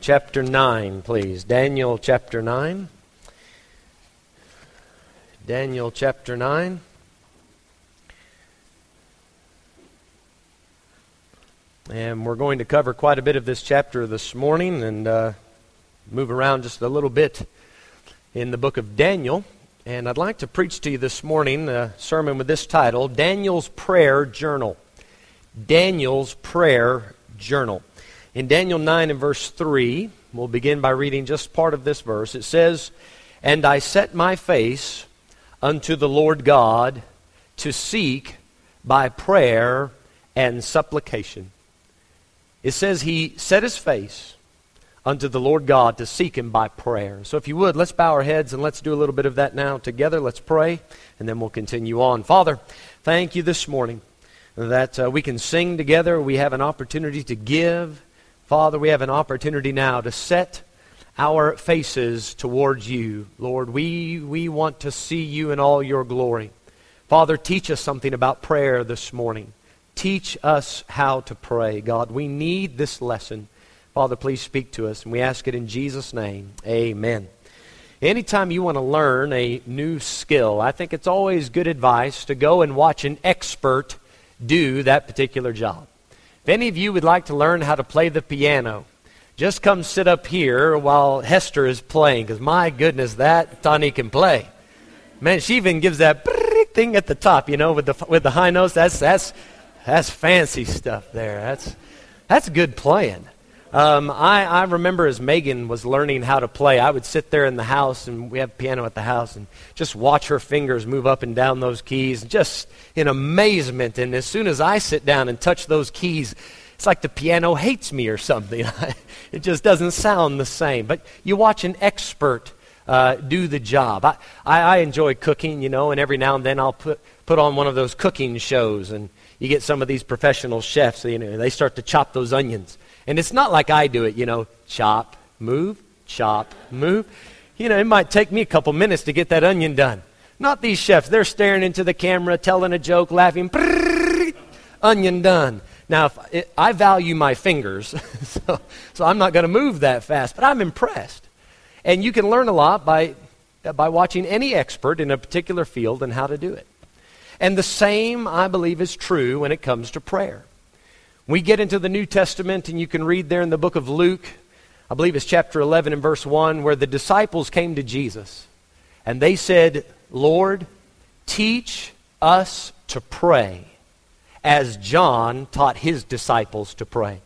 chapter 9, please. Daniel chapter 9. Daniel chapter 9. And we're going to cover quite a bit of this chapter this morning and uh, move around just a little bit in the book of Daniel. And I'd like to preach to you this morning a sermon with this title Daniel's Prayer Journal. Daniel's Prayer Journal. In Daniel 9 and verse 3, we'll begin by reading just part of this verse. It says, And I set my face unto the Lord God to seek by prayer and supplication. It says he set his face unto the Lord God to seek him by prayer. So if you would, let's bow our heads and let's do a little bit of that now together. Let's pray, and then we'll continue on. Father, thank you this morning that uh, we can sing together. We have an opportunity to give. Father, we have an opportunity now to set our faces towards you. Lord, we, we want to see you in all your glory. Father, teach us something about prayer this morning. Teach us how to pray. God, we need this lesson. Father, please speak to us. And we ask it in Jesus' name. Amen. Anytime you want to learn a new skill, I think it's always good advice to go and watch an expert do that particular job. If any of you would like to learn how to play the piano, just come sit up here while Hester is playing, because my goodness, that Tani can play. Man, she even gives that thing at the top, you know, with the, with the high notes. That's, that's, that's fancy stuff there. That's, that's good playing. Um, I, I remember as Megan was learning how to play, I would sit there in the house, and we have piano at the house, and just watch her fingers move up and down those keys, just in amazement. And as soon as I sit down and touch those keys, it's like the piano hates me or something. it just doesn't sound the same. But you watch an expert uh, do the job. I, I, I enjoy cooking, you know, and every now and then I'll put, put on one of those cooking shows, and you get some of these professional chefs, you know, they start to chop those onions. And it's not like I do it, you know, chop, move, chop, move. You know, it might take me a couple minutes to get that onion done. Not these chefs. They're staring into the camera, telling a joke, laughing, onion done. Now, it, I value my fingers, so, so I'm not going to move that fast, but I'm impressed. And you can learn a lot by, by watching any expert in a particular field and how to do it. And the same, I believe, is true when it comes to prayer. We get into the New Testament, and you can read there in the book of Luke, I believe it's chapter 11 and verse 1, where the disciples came to Jesus and they said, Lord, teach us to pray as John taught his disciples to pray.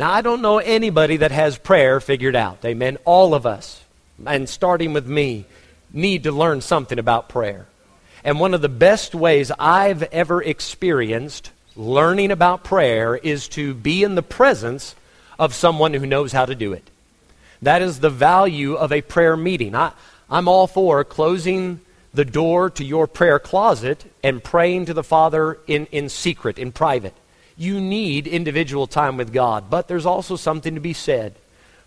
Now, I don't know anybody that has prayer figured out. Amen. All of us, and starting with me, need to learn something about prayer. And one of the best ways I've ever experienced learning about prayer is to be in the presence of someone who knows how to do it. That is the value of a prayer meeting. I, I'm all for closing the door to your prayer closet and praying to the Father in, in secret, in private. You need individual time with God, but there's also something to be said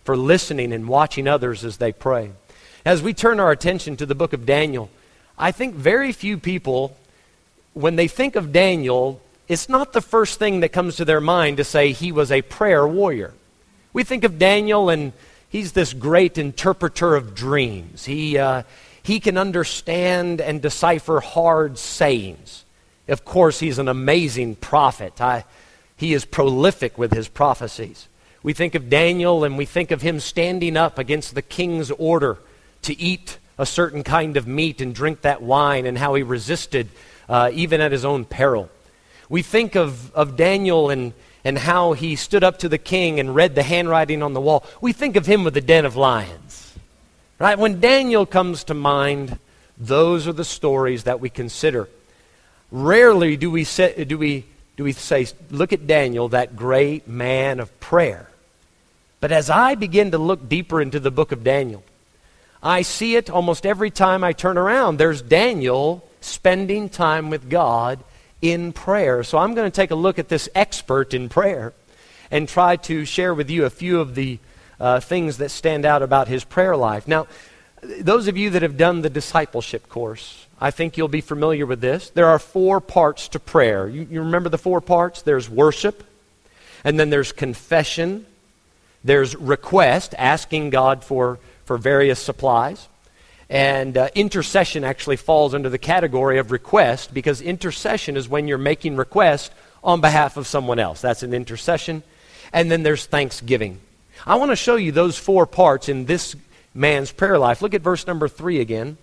for listening and watching others as they pray. As we turn our attention to the book of Daniel, I think very few people, when they think of Daniel, it's not the first thing that comes to their mind to say he was a prayer warrior. We think of Daniel, and he's this great interpreter of dreams. He, uh, he can understand and decipher hard sayings. Of course, he's an amazing prophet. I, he is prolific with his prophecies. We think of Daniel, and we think of him standing up against the king's order to eat a certain kind of meat and drink that wine, and how he resisted uh, even at his own peril. We think of, of Daniel and, and how he stood up to the king and read the handwriting on the wall. We think of him with the den of lions. Right? When Daniel comes to mind, those are the stories that we consider. Rarely do we say, do we, do we say, look at Daniel, that great man of prayer. But as I begin to look deeper into the book of Daniel, I see it almost every time I turn around. There's Daniel spending time with God in prayer. So I'm going to take a look at this expert in prayer and try to share with you a few of the uh, things that stand out about his prayer life. Now, those of you that have done the discipleship course, I think you'll be familiar with this. There are four parts to prayer. You, you remember the four parts? There's worship, and then there's confession, There's request, asking God for, for various supplies. And uh, intercession actually falls under the category of request because intercession is when you're making request on behalf of someone else. That's an intercession. And then there's thanksgiving. I want to show you those four parts in this man's prayer life. Look at verse number 3 again.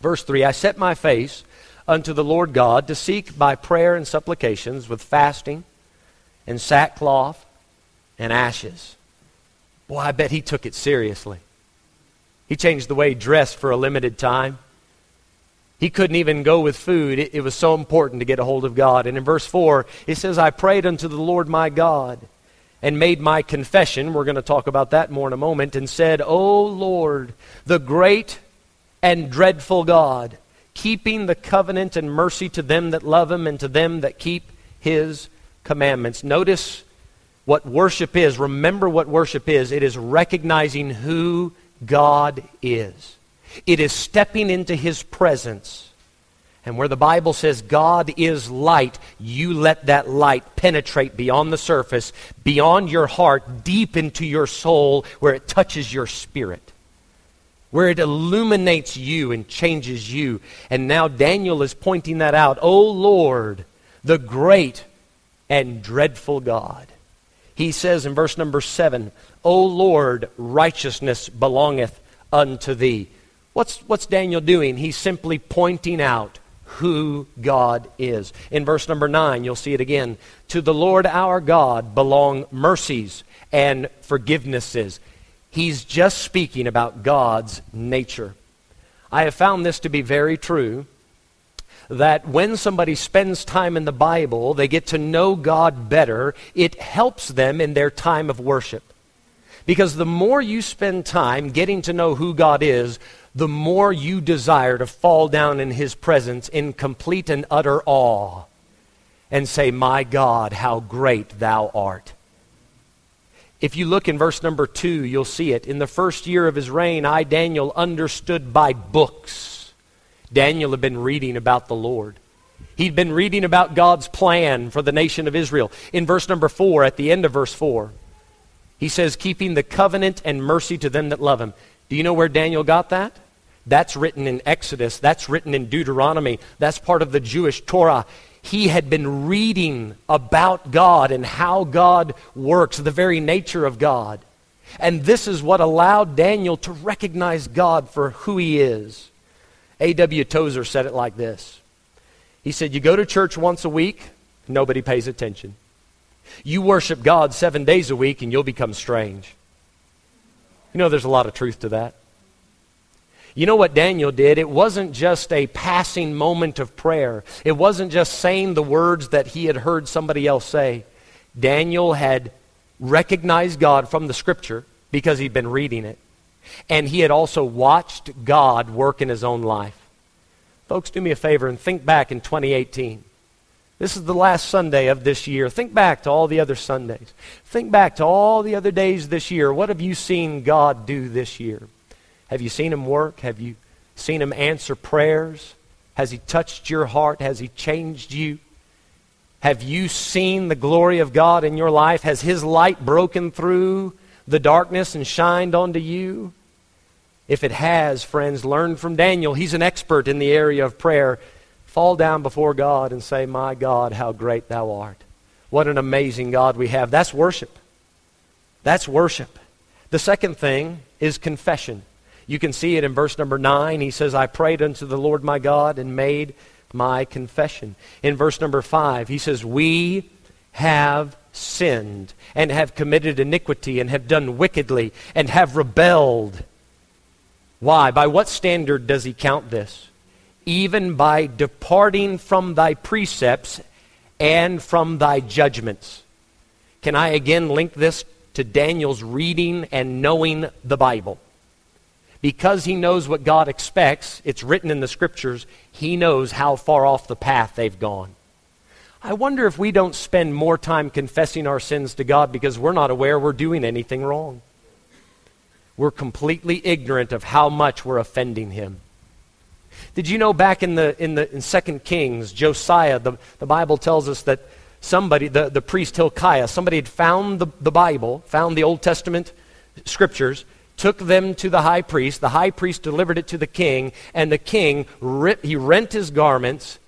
Verse 3 I set my face unto the Lord God to seek by prayer and supplications with fasting and sackcloth and ashes. Boy, I bet he took it seriously. He changed the way he dressed for a limited time. He couldn't even go with food. It, it, was so important to get a hold of God. And in verse 4, it says, I prayed unto the Lord my God and made my confession. We're going to talk about that more in a moment. And said, O Lord, the great and dreadful God, keeping the covenant and mercy to them that love him and to them that keep his commandments. Notice what worship is. Remember what worship is. It is recognizing who God is. It is stepping into his presence. And where the Bible says God is light, you let that light penetrate beyond the surface, beyond your heart, deep into your soul, where it touches your spirit, where it illuminates you and changes you. And now Daniel is pointing that out. O Lord, the great and dreadful God. He says in verse number 7, O Lord, righteousness belongeth unto thee. What's, what's Daniel doing? He's simply pointing out who God is. In verse number 9, you'll see it again. To the Lord our God belong mercies and forgivenesses. He's just speaking about God's nature. I have found this to be very true that when somebody spends time in the Bible, they get to know God better, it helps them in their time of worship. Because the more you spend time getting to know who God is, the more you desire to fall down in His presence in complete and utter awe and say, My God, how great thou art. If you look in verse number two, you'll see it. In the first year of his reign, I, Daniel, understood by books Daniel had been reading about the Lord. He'd been reading about God's plan for the nation of Israel. In verse number 4, at the end of verse 4, he says, Keeping the covenant and mercy to them that love him. Do you know where Daniel got that? That's written in Exodus. That's written in Deuteronomy. That's part of the Jewish Torah. He had been reading about God and how God works, the very nature of God. And this is what allowed Daniel to recognize God for who he is. A.W. Tozer said it like this He said, You go to church once a week, nobody pays attention. You worship God seven days a week, and you'll become strange. You know, there's a lot of truth to that. You know what Daniel did? It wasn't just a passing moment of prayer. It wasn't just saying the words that he had heard somebody else say. Daniel had recognized God from the scripture because he'd been reading it. And he had also watched God work in his own life. Folks, do me a favor and think back in 2018. This is the last Sunday of this year. Think back to all the other Sundays. Think back to all the other days this year. What have you seen God do this year? Have you seen him work? Have you seen him answer prayers? Has he touched your heart? Has he changed you? Have you seen the glory of God in your life? Has his light broken through the darkness and shined onto you? If it has, friends, learn from Daniel. He's an expert in the area of prayer. Fall down before God and say, My God, how great thou art. What an amazing God we have. That's worship. That's worship. The second thing is confession. You can see it in verse number 9. He says, I prayed unto the Lord my God and made my confession. In verse number 5, he says, We have sinned and have committed iniquity and have done wickedly and have rebelled. Why? By what standard does he count this? Even by departing from thy precepts and from thy judgments. Can I again link this to Daniel's reading and knowing the Bible? Because he knows what God expects, it's written in the scriptures, he knows how far off the path they've gone. I wonder if we don't spend more time confessing our sins to God because we're not aware we're doing anything wrong. We're completely ignorant of how much we're offending Him. Did you know back in the in the in Second Kings, Josiah, the, the Bible tells us that somebody, the, the priest Hilkiah, somebody had found the, the Bible, found the Old Testament scriptures, took them to the high priest. The high priest delivered it to the king, and the king, rip, he rent his garments,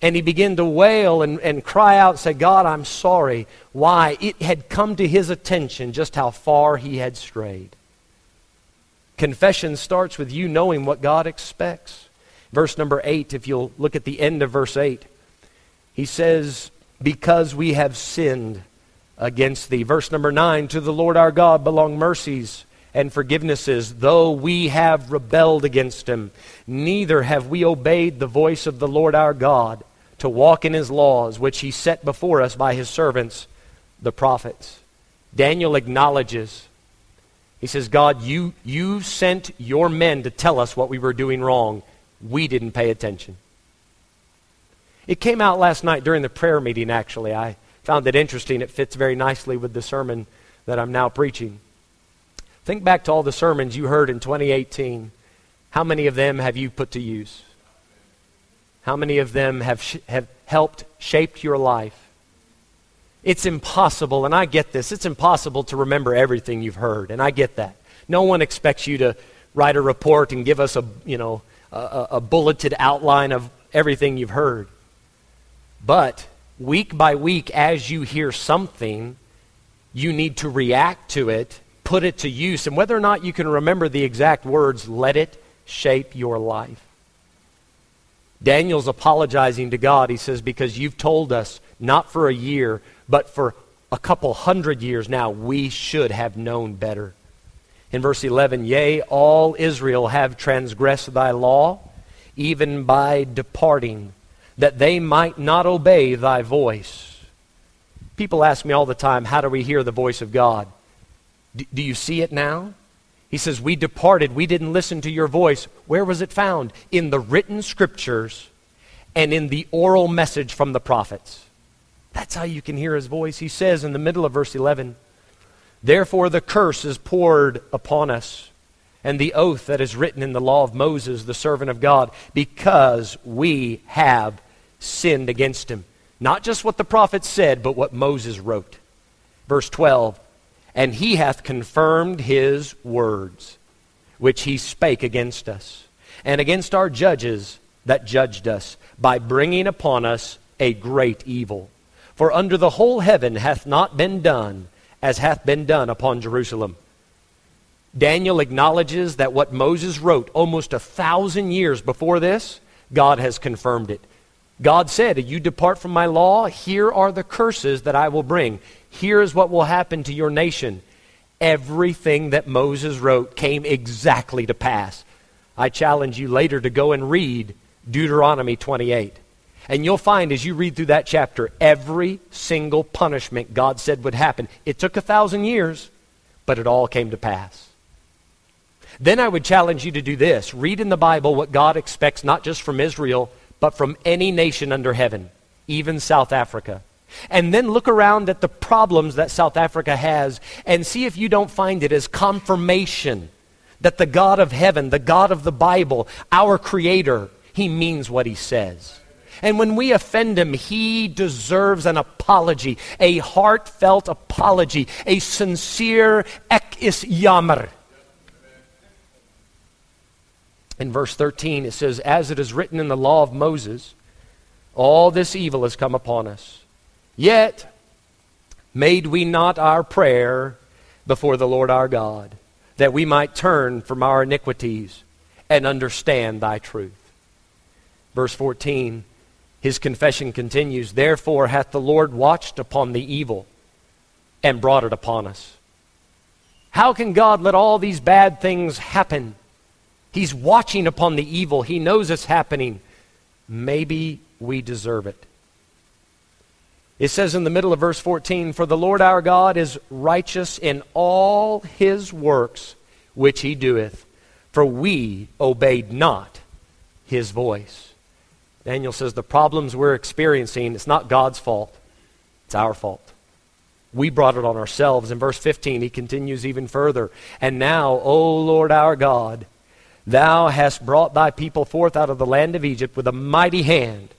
and he began to wail and, and cry out say, God, I'm sorry. Why? It had come to his attention just how far he had strayed. Confession starts with you knowing what God expects. Verse number 8, if you'll look at the end of verse 8, he says, Because we have sinned against thee. Verse number 9, To the Lord our God belong mercies and forgivenesses, though we have rebelled against him. Neither have we obeyed the voice of the Lord our God to walk in his laws, which he set before us by his servants, the prophets. Daniel acknowledges, he says, God, you, you sent your men to tell us what we were doing wrong. We didn't pay attention. It came out last night during the prayer meeting, actually. I found it interesting. It fits very nicely with the sermon that I'm now preaching. Think back to all the sermons you heard in 2018. How many of them have you put to use? How many of them have, sh- have helped shaped your life? It's impossible, and I get this, it's impossible to remember everything you've heard, and I get that. No one expects you to write a report and give us a, you know, a, a bulleted outline of everything you've heard. But week by week, as you hear something, you need to react to it, put it to use, and whether or not you can remember the exact words, let it shape your life. Daniel's apologizing to God. He says, Because you've told us not for a year, but for a couple hundred years now, we should have known better. In verse 11, Yea, all Israel have transgressed thy law, even by departing, that they might not obey thy voice. People ask me all the time, How do we hear the voice of God? D- do you see it now? He says, We departed. We didn't listen to your voice. Where was it found? In the written scriptures and in the oral message from the prophets. That's how you can hear his voice. He says in the middle of verse 11, Therefore the curse is poured upon us, and the oath that is written in the law of Moses, the servant of God, because we have sinned against him. Not just what the prophets said, but what Moses wrote. Verse 12 and he hath confirmed his words, which he spake against us, and against our judges that judged us, by bringing upon us a great evil. For under the whole heaven hath not been done as hath been done upon Jerusalem. Daniel acknowledges that what Moses wrote almost a thousand years before this, God has confirmed it. God said, You depart from my law, here are the curses that I will bring. Here is what will happen to your nation. Everything that Moses wrote came exactly to pass. I challenge you later to go and read Deuteronomy 28. And you'll find as you read through that chapter, every single punishment God said would happen. It took a thousand years, but it all came to pass. Then I would challenge you to do this read in the Bible what God expects not just from Israel, but from any nation under heaven, even South Africa. And then look around at the problems that South Africa has and see if you don't find it as confirmation that the God of heaven, the God of the Bible, our Creator, He means what He says. And when we offend Him, He deserves an apology, a heartfelt apology, a sincere ek is jammer. In verse 13, it says, As it is written in the law of Moses, all this evil has come upon us. Yet made we not our prayer before the Lord our God, that we might turn from our iniquities and understand thy truth. Verse 14, his confession continues Therefore hath the Lord watched upon the evil and brought it upon us. How can God let all these bad things happen? He's watching upon the evil. He knows it's happening. Maybe we deserve it. It says in the middle of verse 14, For the Lord our God is righteous in all his works which he doeth, for we obeyed not his voice. Daniel says the problems we're experiencing, it's not God's fault, it's our fault. We brought it on ourselves. In verse 15, he continues even further. And now, O Lord our God, thou hast brought thy people forth out of the land of Egypt with a mighty hand,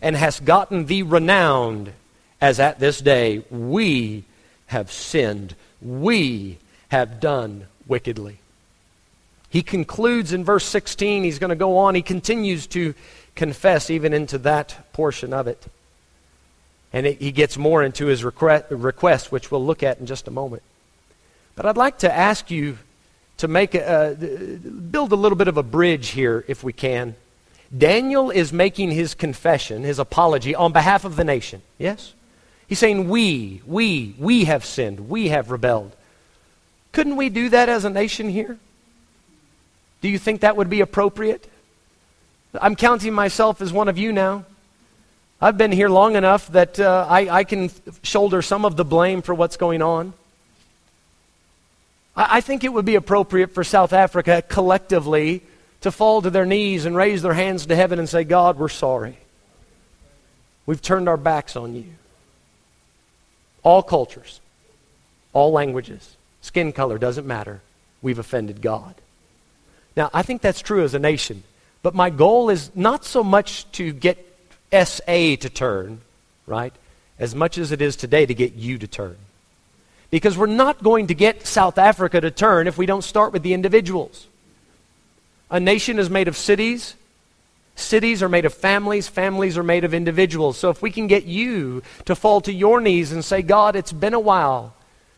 and hast gotten thee renowned as at this day we have sinned. We have done wickedly. He concludes in verse 16. He's going to go on. He continues to confess even into that portion of it. And it, he gets more into his request, request, which we'll look at in just a moment. But I'd like to ask you to make a, uh, build a little bit of a bridge here, if we can. Daniel is making his confession, his apology, on behalf of the nation. Yes? He's saying, We, we, we have sinned. We have rebelled. Couldn't we do that as a nation here? Do you think that would be appropriate? I'm counting myself as one of you now. I've been here long enough that uh, I, I, can shoulder some of the blame for what's going on. I, I think it would be appropriate for South Africa collectively to fall to their knees and raise their hands to heaven and say, God, we're sorry. We've turned our backs on you. All cultures, all languages, skin color doesn't matter. We've offended God. Now, I think that's true as a nation, but my goal is not so much to get SA to turn, right? As much as it is today to get you to turn. Because we're not going to get South Africa to turn if we don't start with the individuals. A nation is made of cities. Cities are made of families. Families are made of individuals. So if we can get you to fall to your knees and say, God, it's been a while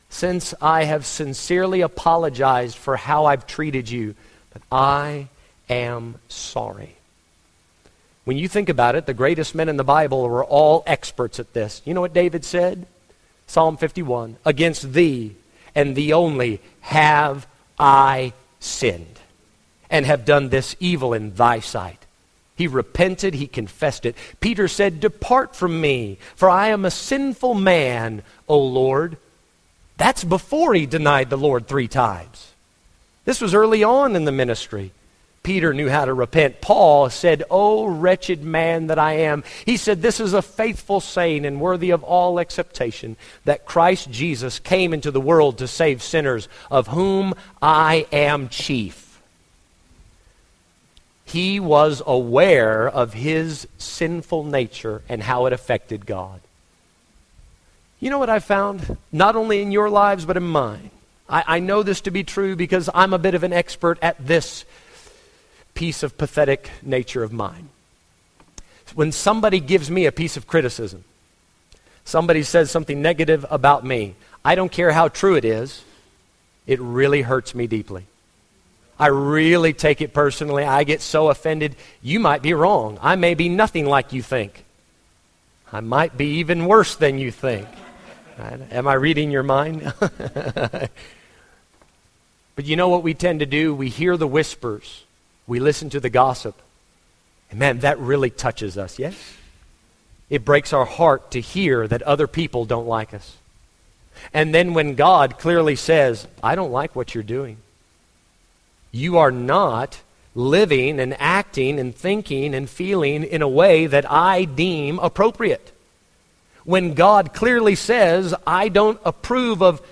since I have sincerely apologized for how I've treated you, but I am sorry. When you think about it, the greatest men in the Bible were all experts at this. You know what David said? Psalm 51 Against thee and thee only have I sinned, and have done this evil in thy sight. He repented, he confessed it. Peter said, Depart from me, for I am a sinful man, O Lord. That's before he denied the Lord three times. This was early on in the ministry. Peter knew how to repent. Paul said, O wretched man that I am. He said, This is a faithful saying and worthy of all acceptation that Christ Jesus came into the world to save sinners, of whom I am chief. He was aware of his sinful nature and how it affected God. You know what I found? Not only in your lives, but in mine. I, I know this to be true because I'm a bit of an expert at this piece of pathetic nature of mine. When somebody gives me a piece of criticism, somebody says something negative about me, I don't care how true it is, it really hurts me deeply. I really take it personally. I get so offended. You might be wrong. I may be nothing like you think. I might be even worse than you think. Am I reading your mind? but you know what we tend to do? We hear the whispers we listen to the gossip. And man, that really touches us, yes? It breaks our heart to hear that other people don't like us. And then when God clearly says, I don't like what you're doing, you are not living and acting and thinking and feeling in a way that I deem appropriate. When God clearly says, I don't approve of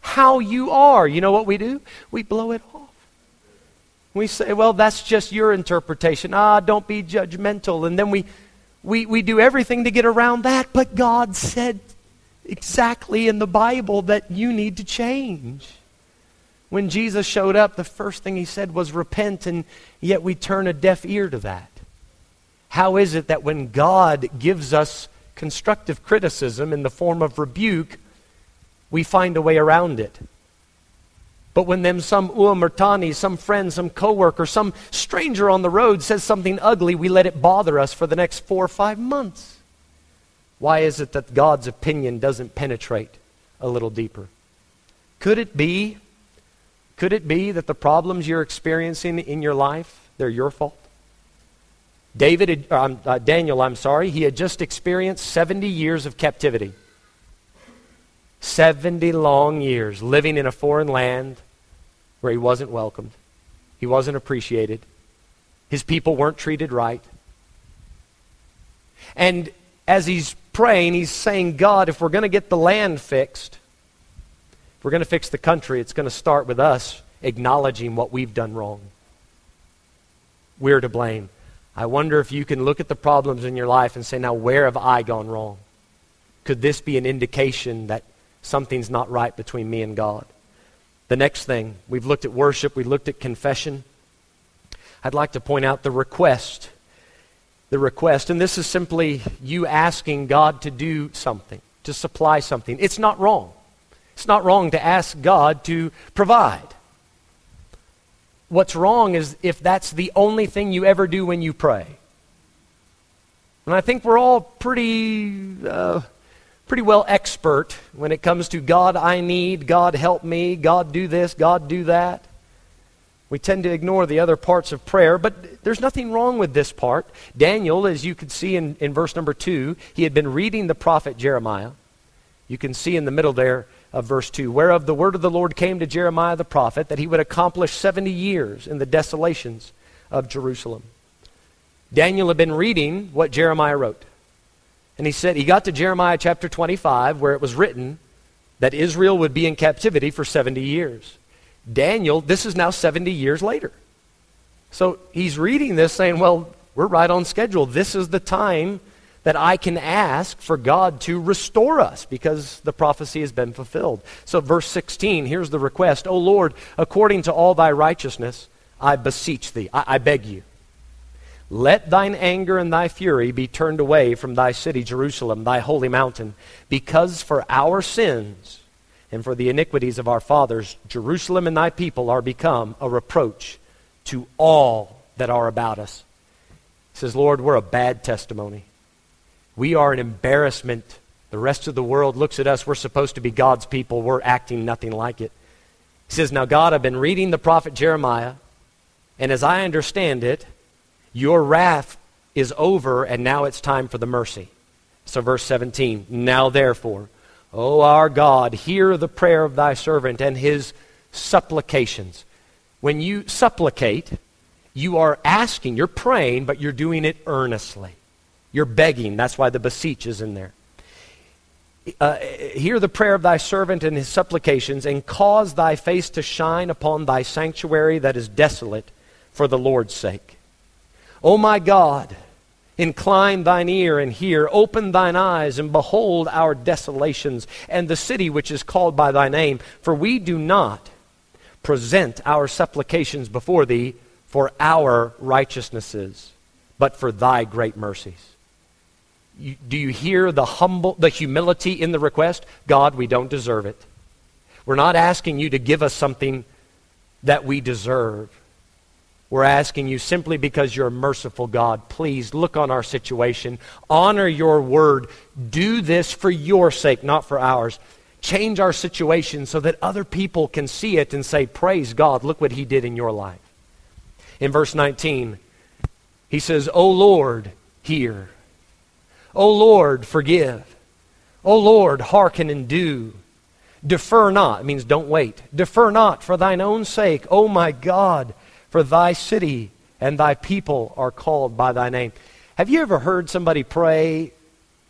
how you are, you know what we do? We blow it we say, well, that's just your interpretation. Ah, don't be judgmental. And then we, we, we do everything to get around that. But God said exactly in the Bible that you need to change. When Jesus showed up, the first thing he said was repent, and yet we turn a deaf ear to that. How is it that when God gives us constructive criticism in the form of rebuke, we find a way around it? But when them some uamartani, some friend, some coworker, some stranger on the road says something ugly, we let it bother us for the next four or five months. Why is it that God's opinion doesn't penetrate a little deeper? Could it be, could it be that the problems you're experiencing in your life, they're your fault? David, uh, uh, Daniel, I'm sorry, he had just experienced 70 years of captivity. 70 long years living in a foreign land where he wasn't welcomed, he wasn't appreciated, his people weren't treated right. And as he's praying, he's saying, God, if we're going to get the land fixed, if we're going to fix the country, it's going to start with us acknowledging what we've done wrong. We're to blame. I wonder if you can look at the problems in your life and say, now, where have I gone wrong? Could this be an indication that something's not right between me and God? The next thing, we've looked at worship, we looked at confession. I'd like to point out the request. The request, and this is simply you asking God to do something, to supply something. It's not wrong. It's not wrong to ask God to provide. What's wrong is if that's the only thing you ever do when you pray. And I think we're all pretty, uh, pretty well expert when it comes to God, I need, God, help me, God, do this, God, do that. We tend to ignore the other parts of prayer, but there's nothing wrong with this part. Daniel, as you could see in, in verse number two, he had been reading the prophet Jeremiah. You can see in the middle there of verse 2 whereof the word of the Lord came to Jeremiah the prophet that he would accomplish 70 years in the desolations of Jerusalem. Daniel had been reading what Jeremiah wrote. And he said, he got to Jeremiah chapter 25, where it was written that Israel would be in captivity for 70 years. Daniel, this is now 70 years later. So he's reading this saying, well, we're right on schedule. This is the time that I can ask for God to restore us because the prophecy has been fulfilled. So, verse 16, here's the request O Lord, according to all thy righteousness, I beseech thee, I, I beg you. Let thine anger and thy fury be turned away from thy city, Jerusalem, thy holy mountain, because for our sins and for the iniquities of our fathers, Jerusalem and thy people are become a reproach to all that are about us. He says, Lord, we're a bad testimony. We are an embarrassment. The rest of the world looks at us. We're supposed to be God's people. We're acting nothing like it. He says, Now, God, I've been reading the prophet Jeremiah, and as I understand it, your wrath is over, and now it's time for the mercy. So, verse 17 Now therefore, O our God, hear the prayer of thy servant and his supplications. When you supplicate, you are asking, you're praying, but you're doing it earnestly. You're begging. That's why the beseech is in there. Uh, hear the prayer of thy servant and his supplications, and cause thy face to shine upon thy sanctuary that is desolate for the Lord's sake. O my God, incline thine ear and hear, open thine eyes and behold our desolations and the city which is called by thy name. For we do not present our supplications before thee for our righteousnesses, but for thy great mercies. You, do you hear the humble, the humility in the request? God, we don't deserve it. We're not asking you to give us something that we deserve. We're asking you simply because you're a merciful God, please look on our situation, honor your word, do this for your sake, not for ours. Change our situation so that other people can see it and say, Praise God, look what he did in your life. In verse 19, he says, O Lord, hear. O Lord, forgive. O Lord, hearken and do. Defer not, it means don't wait. Defer not for thine own sake, O my God for thy city and thy people are called by thy name. Have you ever heard somebody pray?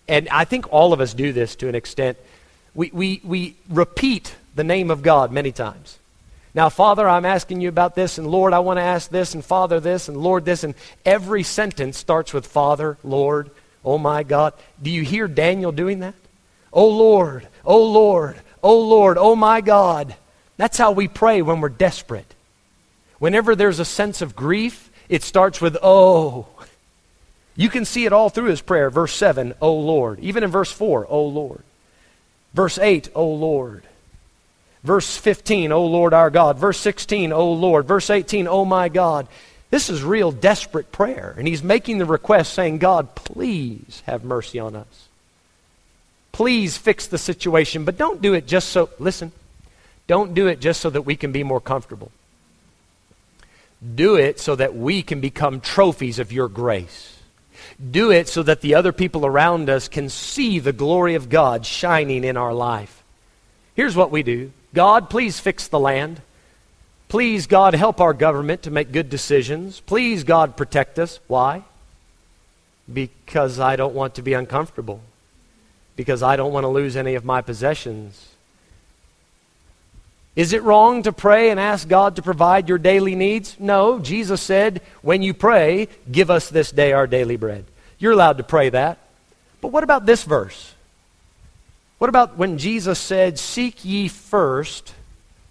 And I think all of us do this to an extent. We, we, we repeat the name of God many times. Now, Father, I'm asking you about this, and Lord, I want to ask this, and Father, this, and Lord, this, and every sentence starts with Father, Lord, oh my God. Do you hear Daniel doing that? Oh Lord, oh Lord, oh Lord, oh my God. That's how we pray when we're desperate. Whenever there's a sense of grief, it starts with, oh. You can see it all through his prayer. Verse 7, oh Lord. Even in verse 4, oh Lord. Verse 8, oh Lord. Verse 15, oh Lord our God. Verse 16, oh Lord. Verse 18, oh my God. This is real desperate prayer. And he's making the request saying, God, please have mercy on us. Please fix the situation. But don't do it just so, listen, don't do it just so that we can be more comfortable. Do it so that we can become trophies of your grace. Do it so that the other people around us can see the glory of God shining in our life. Here's what we do God, please fix the land. Please, God, help our government to make good decisions. Please, God, protect us. Why? Because I don't want to be uncomfortable. Because I don't want to lose any of my possessions. Is it wrong to pray and ask God to provide your daily needs? No. Jesus said, when you pray, give us this day our daily bread. You're allowed to pray that. But what about this verse? What about when Jesus said, Seek ye first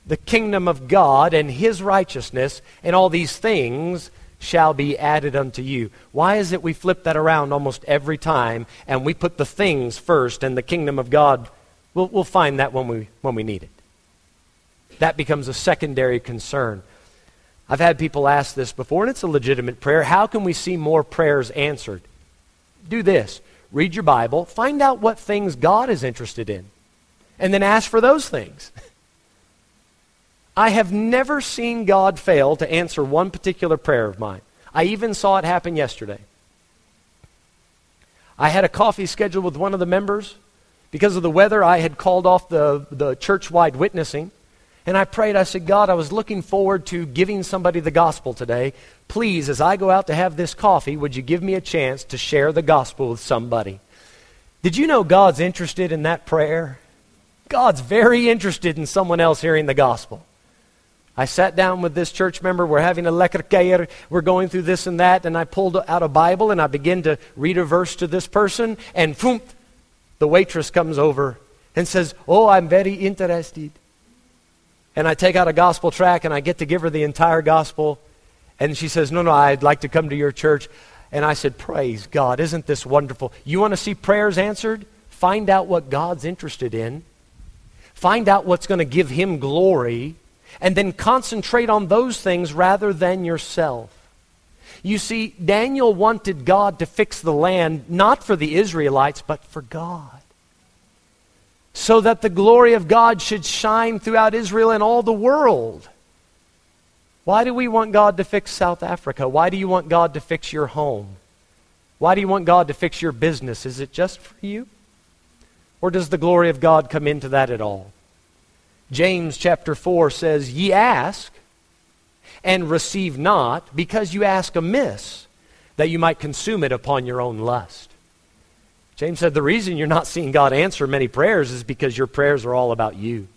the kingdom of God and his righteousness, and all these things shall be added unto you. Why is it we flip that around almost every time and we put the things first and the kingdom of God? We'll, we'll find that when we, when we need it. That becomes a secondary concern. I've had people ask this before, and it's a legitimate prayer. How can we see more prayers answered? Do this read your Bible, find out what things God is interested in, and then ask for those things. I have never seen God fail to answer one particular prayer of mine. I even saw it happen yesterday. I had a coffee scheduled with one of the members. Because of the weather, I had called off the, the church wide witnessing. And I prayed, I said, God, I was looking forward to giving somebody the gospel today. Please, as I go out to have this coffee, would you give me a chance to share the gospel with somebody? Did you know God's interested in that prayer? God's very interested in someone else hearing the gospel. I sat down with this church member. We're having a lekker kuier. We're going through this and that. And I pulled out a Bible and I begin to read a verse to this person. And boom, the waitress comes over and says, Oh, I'm very interested and I take out a gospel track and I get to give her the entire gospel. And she says, No, no, I'd like to come to your church. And I said, Praise God. Isn't this wonderful? You want to see prayers answered? Find out what God's interested in. Find out what's going to give Him glory. And then concentrate on those things rather than yourself. You see, Daniel wanted God to fix the land not for the Israelites, but for God so that the glory of God should shine throughout Israel and all the world. Why do we want God to fix South Africa? Why do you want God to fix your home? Why do you want God to fix your business? Is it just for you? Or does the glory of God come into that at all? James chapter 4 says, Ye ask and receive not, because you ask amiss, that you might consume it upon your own lust. James said the reason you're not seeing God answer many prayers is because your prayers are all about you.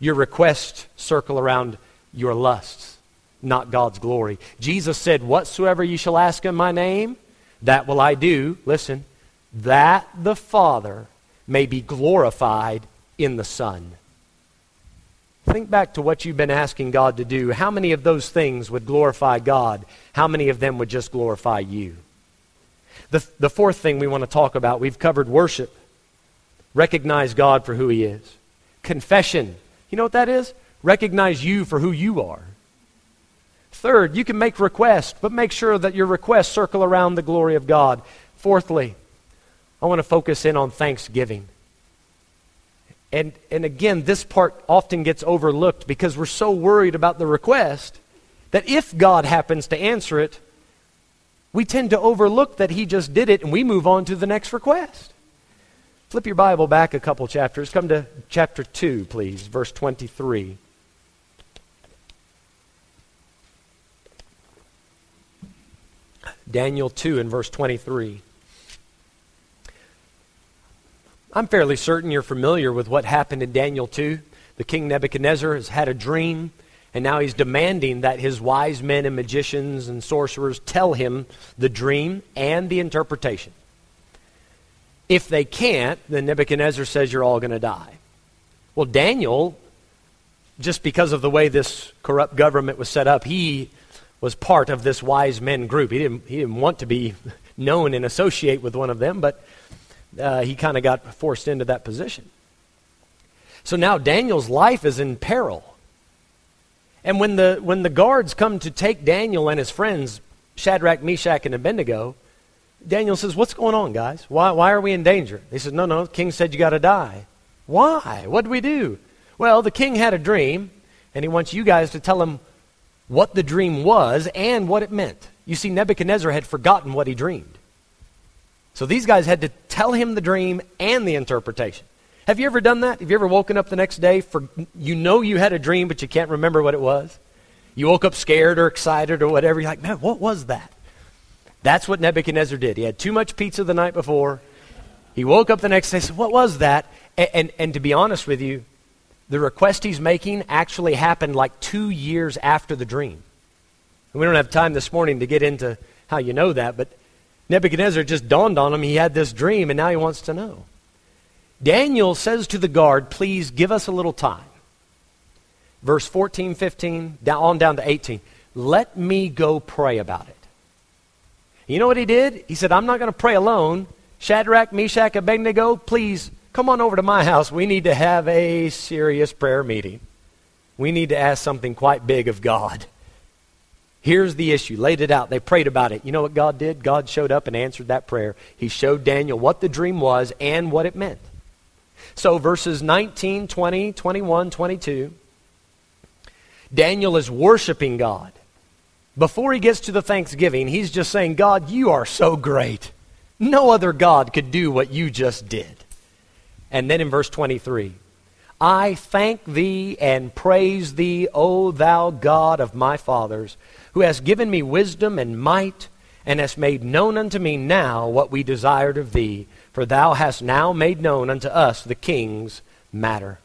Your requests circle around your lusts, not God's glory. Jesus said, Whatsoever you shall ask in my name, that will I do. Listen, that the Father may be glorified in the Son. Think back to what you've been asking God to do. How many of those things would glorify God? How many of them would just glorify you? The, the fourth thing we want to talk about, we've covered worship. Recognize God for who He is. Confession. You know what that is? Recognize you for who you are. Third, you can make requests, but make sure that your requests circle around the glory of God. Fourthly, I want to focus in on thanksgiving. And, and again, this part often gets overlooked because we're so worried about the request that if God happens to answer it, we tend to overlook that he just did it and we move on to the next request. Flip your Bible back a couple chapters. Come to chapter 2, please, verse 23. Daniel 2 and verse 23. I'm fairly certain you're familiar with what happened in Daniel 2. The king Nebuchadnezzar has had a dream. And now he's demanding that his wise men and magicians and sorcerers tell him the dream and the interpretation. If they can't, then Nebuchadnezzar says you're all going to die. Well, Daniel, just because of the way this corrupt government was set up, he was part of this wise men group. He didn't, he didn't want to be known and associate with one of them, but uh, he kind of got forced into that position. So now Daniel's life is in peril. And when the, when the guards come to take Daniel and his friends, Shadrach, Meshach, and Abednego, Daniel says, What's going on, guys? Why, why are we in danger? They said, No, no, the king said you got to die. Why? What did we do? Well, the king had a dream, and he wants you guys to tell him what the dream was and what it meant. You see, Nebuchadnezzar had forgotten what he dreamed. So these guys had to tell him the dream and the interpretation. Have you ever done that? Have you ever woken up the next day for you know you had a dream but you can't remember what it was? You woke up scared or excited or whatever. You're like, man, what was that? That's what Nebuchadnezzar did. He had too much pizza the night before. He woke up the next day and said, What was that? And, and, and to be honest with you, the request he's making actually happened like two years after the dream. And we don't have time this morning to get into how you know that, but Nebuchadnezzar just dawned on him he had this dream and now he wants to know. Daniel says to the guard, Please give us a little time. Verse 14, 15, down, on down to 18. Let me go pray about it. You know what he did? He said, I'm not going to pray alone. Shadrach, Meshach, Abednego, please come on over to my house. We need to have a serious prayer meeting. We need to ask something quite big of God. Here's the issue. Laid it out. They prayed about it. You know what God did? God showed up and answered that prayer. He showed Daniel what the dream was and what it meant. So, verses 19, 20, 21, 22, Daniel is worshiping God. Before he gets to the thanksgiving, he's just saying, God, you are so great. No other God could do what you just did. And then in verse 23, I thank thee and praise thee, O thou God of my fathers, who hast given me wisdom and might, and hast made known unto me now what we desired of thee, for thou hast now made known unto us the king's matter.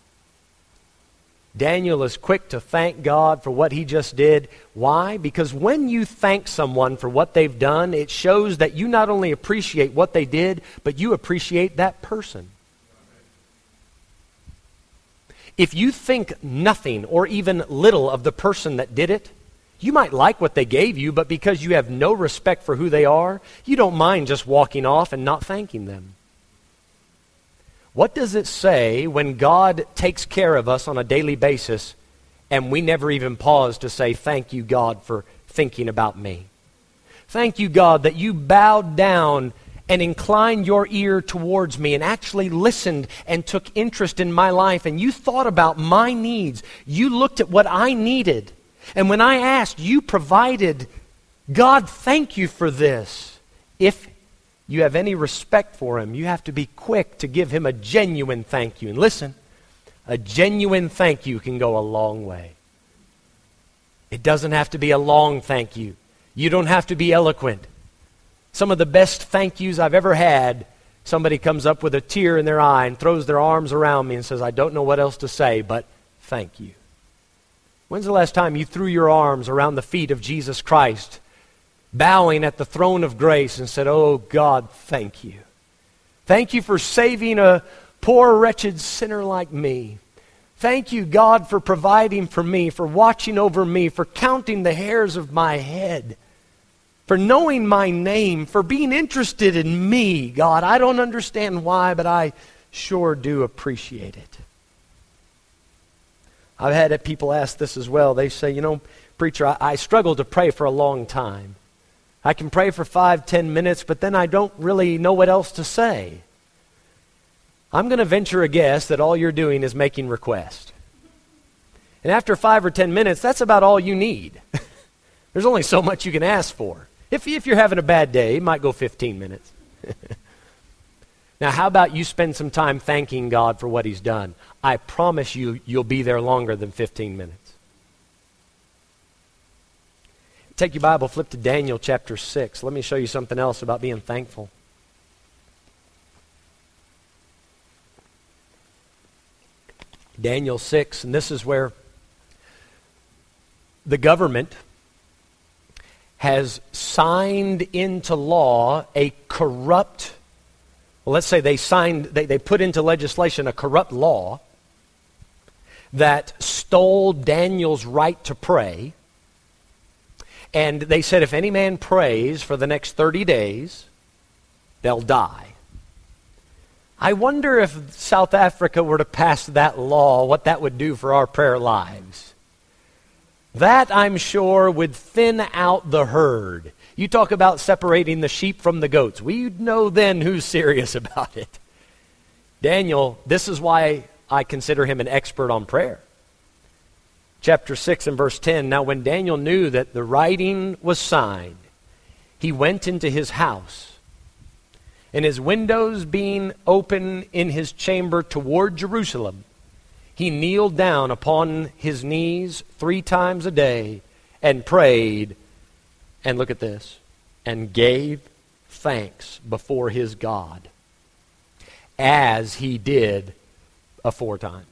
Daniel is quick to thank God for what he just did. Why? Because when you thank someone for what they've done, it shows that you not only appreciate what they did, but you appreciate that person. If you think nothing or even little of the person that did it, you might like what they gave you, but because you have no respect for who they are, you don't mind just walking off and not thanking them. What does it say when God takes care of us on a daily basis and we never even pause to say, Thank you, God, for thinking about me? Thank you, God, that you bowed down and inclined your ear towards me and actually listened and took interest in my life and you thought about my needs. You looked at what I needed. And when I asked, you provided. God, thank you for this. If you have any respect for him, you have to be quick to give him a genuine thank you. And listen, a genuine thank you can go a long way. It doesn't have to be a long thank you. You don't have to be eloquent. Some of the best thank yous I've ever had, somebody comes up with a tear in their eye and throws their arms around me and says, I don't know what else to say, but thank you. When's the last time you threw your arms around the feet of Jesus Christ bowing at the throne of grace and said, Oh God, thank you. Thank you for saving a poor, wretched sinner like me. Thank you, God, for providing for me, for watching over me, for counting the hairs of my head, for knowing my name, for being interested in me, God. I don't understand why, but I sure do appreciate it. I've had people ask this as well. They say, you know, preacher, I, I struggle to pray for a long time. I can pray for five, ten minutes, but then I don't really know what else to say. I'm going to venture a guess that all you're doing is making requests. And after five or ten minutes, that's about all you need. There's only so much you can ask for. If, if you're having a bad day, it might go 15 minutes. now, how about you spend some time thanking God for what He's done? I promise you, you'll be there longer than 15 minutes. Take your Bible, flip to Daniel chapter 6. Let me show you something else about being thankful. Daniel 6, and this is where the government has signed into law a corrupt, well, let's say they signed, they, they put into legislation a corrupt law that stole Daniel's right to pray and they said if any man prays for the next 30 days, they'll die. I wonder if South Africa were to pass that law, what that would do for our prayer lives. That, I'm sure, would thin out the herd. You talk about separating the sheep from the goats. We'd know then who's serious about it. Daniel, this is why I consider him an expert on prayer chapter 6 and verse 10. Now, when Daniel knew that the writing was signed, he went into his house. And his windows being open in his chamber toward Jerusalem, he kneeled down upon his knees three times a day and prayed. And look at this and gave thanks before his God as he did aforetime.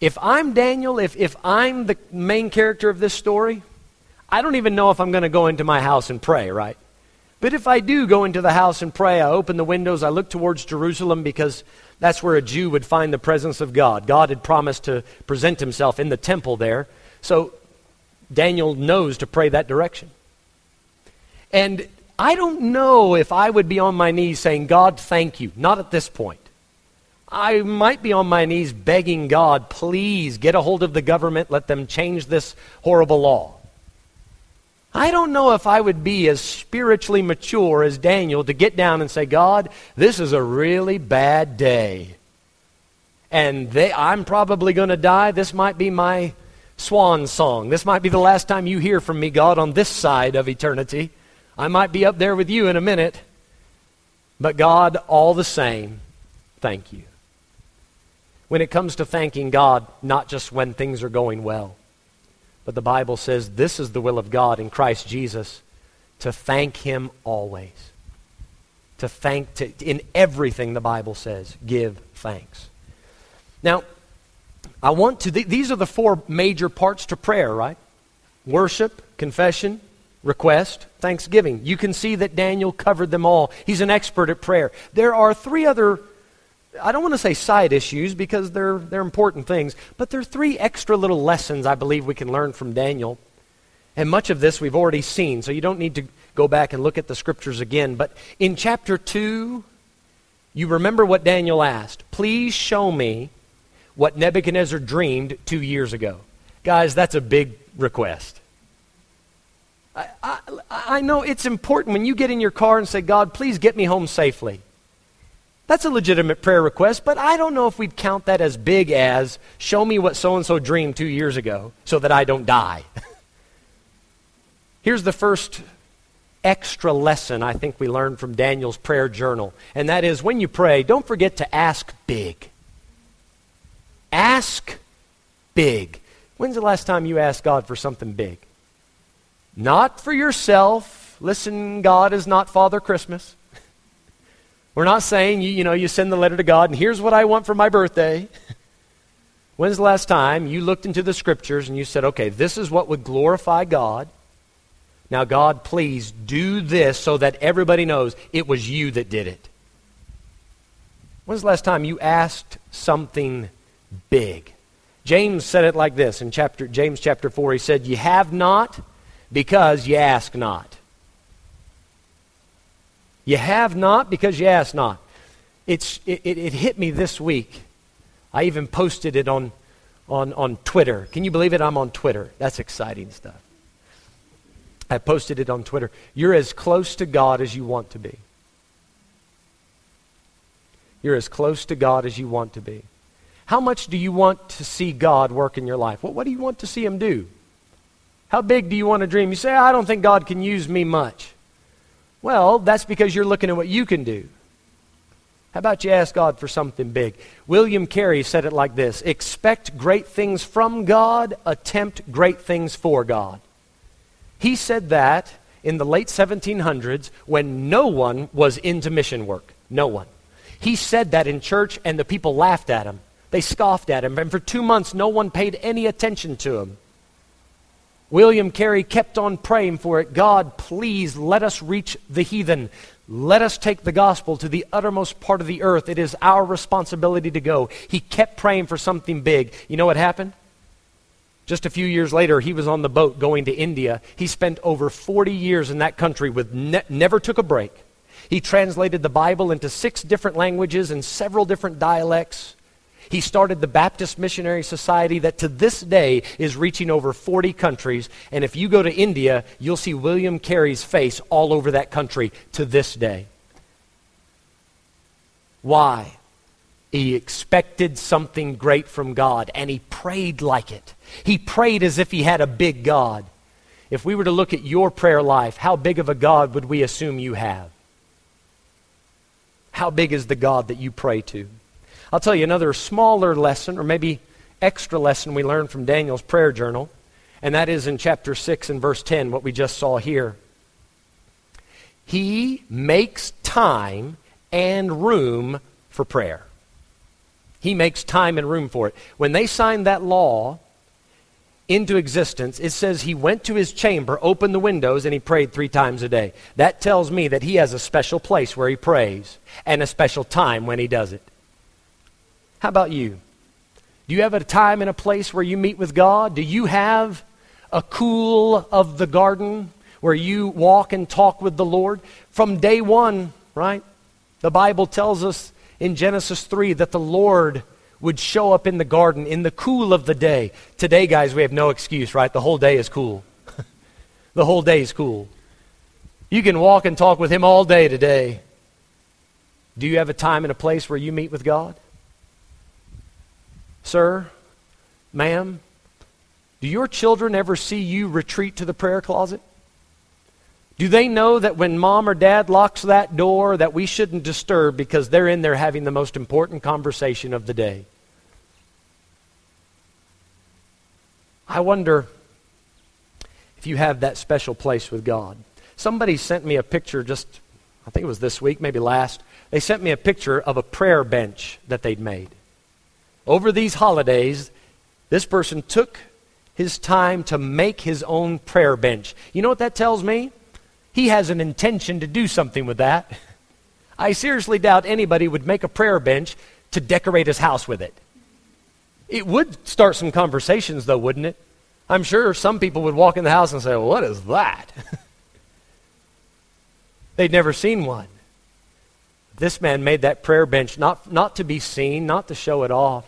If I'm Daniel, if, if I'm the main character of this story, I don't even know if I'm going to go into my house and pray, right? But if I do go into the house and pray, I open the windows, I look towards Jerusalem because that's where a Jew would find the presence of God. God had promised to present himself in the temple there. So Daniel knows to pray that direction. And I don't know if I would be on my knees saying, God, thank you. Not at this point. I might be on my knees begging God, please get a hold of the government, let them change this horrible law. I don't know if I would be as spiritually mature as Daniel to get down and say, God, this is a really bad day. And they, I'm probably going to die. This might be my swan song. This might be the last time you hear from me, God, on this side of eternity. I might be up there with you in a minute. But God, all the same, thank you. When it comes to thanking God, not just when things are going well, but the Bible says this is the will of God in Christ Jesus to thank Him always. To thank, to, in everything the Bible says, give thanks. Now, I want to, th- these are the four major parts to prayer, right? Worship, confession, request, thanksgiving. You can see that Daniel covered them all. He's an expert at prayer. There are three other I don't want to say side issues because they're, they're important things, but there are three extra little lessons I believe we can learn from Daniel. And much of this we've already seen, so you don't need to go back and look at the scriptures again. But in chapter 2, you remember what Daniel asked. Please show me what Nebuchadnezzar dreamed two years ago. Guys, that's a big request. I, I, I know it's important when you get in your car and say, God, please get me home safely. That's a legitimate prayer request, but I don't know if we'd count that as big as show me what so and so dreamed two years ago so that I don't die. Here's the first extra lesson I think we learned from Daniel's prayer journal, and that is when you pray, don't forget to ask big. Ask big. When's the last time you asked God for something big? Not for yourself. Listen, God is not Father Christmas. We're not saying, you, you know, you send the letter to God and here's what I want for my birthday. When's the last time you looked into the scriptures and you said, okay, this is what would glorify God? Now, God, please do this so that everybody knows it was you that did it. When's the last time you asked something big? James said it like this in chapter James chapter 4. He said, "You have not because you ask not." You have not because you ask not. It's, it, it, it hit me this week. I even posted it on, on, on Twitter. Can you believe it? I'm on Twitter. That's exciting stuff. I posted it on Twitter. You're as close to God as you want to be. You're as close to God as you want to be. How much do you want to see God work in your life? What, what do you want to see Him do? How big do you want to dream? You say, I don't think God can use me much. Well, that's because you're looking at what you can do. How about you ask God for something big? William Carey said it like this Expect great things from God, attempt great things for God. He said that in the late 1700s when no one was into mission work. No one. He said that in church, and the people laughed at him. They scoffed at him, and for two months, no one paid any attention to him. William Carey kept on praying for it. God, please let us reach the heathen. Let us take the gospel to the uttermost part of the earth. It is our responsibility to go. He kept praying for something big. You know what happened? Just a few years later, he was on the boat going to India. He spent over 40 years in that country with ne- never took a break. He translated the Bible into six different languages and several different dialects. He started the Baptist Missionary Society that to this day is reaching over 40 countries. And if you go to India, you'll see William Carey's face all over that country to this day. Why? He expected something great from God, and he prayed like it. He prayed as if he had a big God. If we were to look at your prayer life, how big of a God would we assume you have? How big is the God that you pray to? I'll tell you another smaller lesson, or maybe extra lesson we learned from Daniel's prayer journal, and that is in chapter 6 and verse 10, what we just saw here. He makes time and room for prayer. He makes time and room for it. When they signed that law, into existence, it says he went to his chamber, opened the windows, and he prayed three times a day. That tells me that he has a special place where he prays and a special time when he does it. How about you? Do you have a time and a place where you meet with God? Do you have a cool of the garden where you walk and talk with the Lord? From day one, right? The Bible tells us in Genesis 3 that the Lord would show up in the garden in the cool of the day. Today, guys, we have no excuse, right? The whole day is cool. the whole day is cool. You can walk and talk with Him all day today. Do you have a time and a place where you meet with God? Sir, ma'am, do your children ever see you retreat to the prayer closet? Do they know that when mom or dad locks that door that we shouldn't disturb because they're in there having the most important conversation of the day? I wonder if you have that special place with God. Somebody sent me a picture just, I think it was this week, maybe last. They sent me a picture of a prayer bench that they'd made. Over these holidays, this person took his time to make his own prayer bench. You know what that tells me? he has an intention to do something with that. I seriously doubt anybody would make a prayer bench to decorate his house with it. It would start some conversations, though, wouldn't it? I'm sure some people would walk in the house and say, well, What is that? They'd never seen one. This man made that prayer bench not, not to be seen, not to show it off,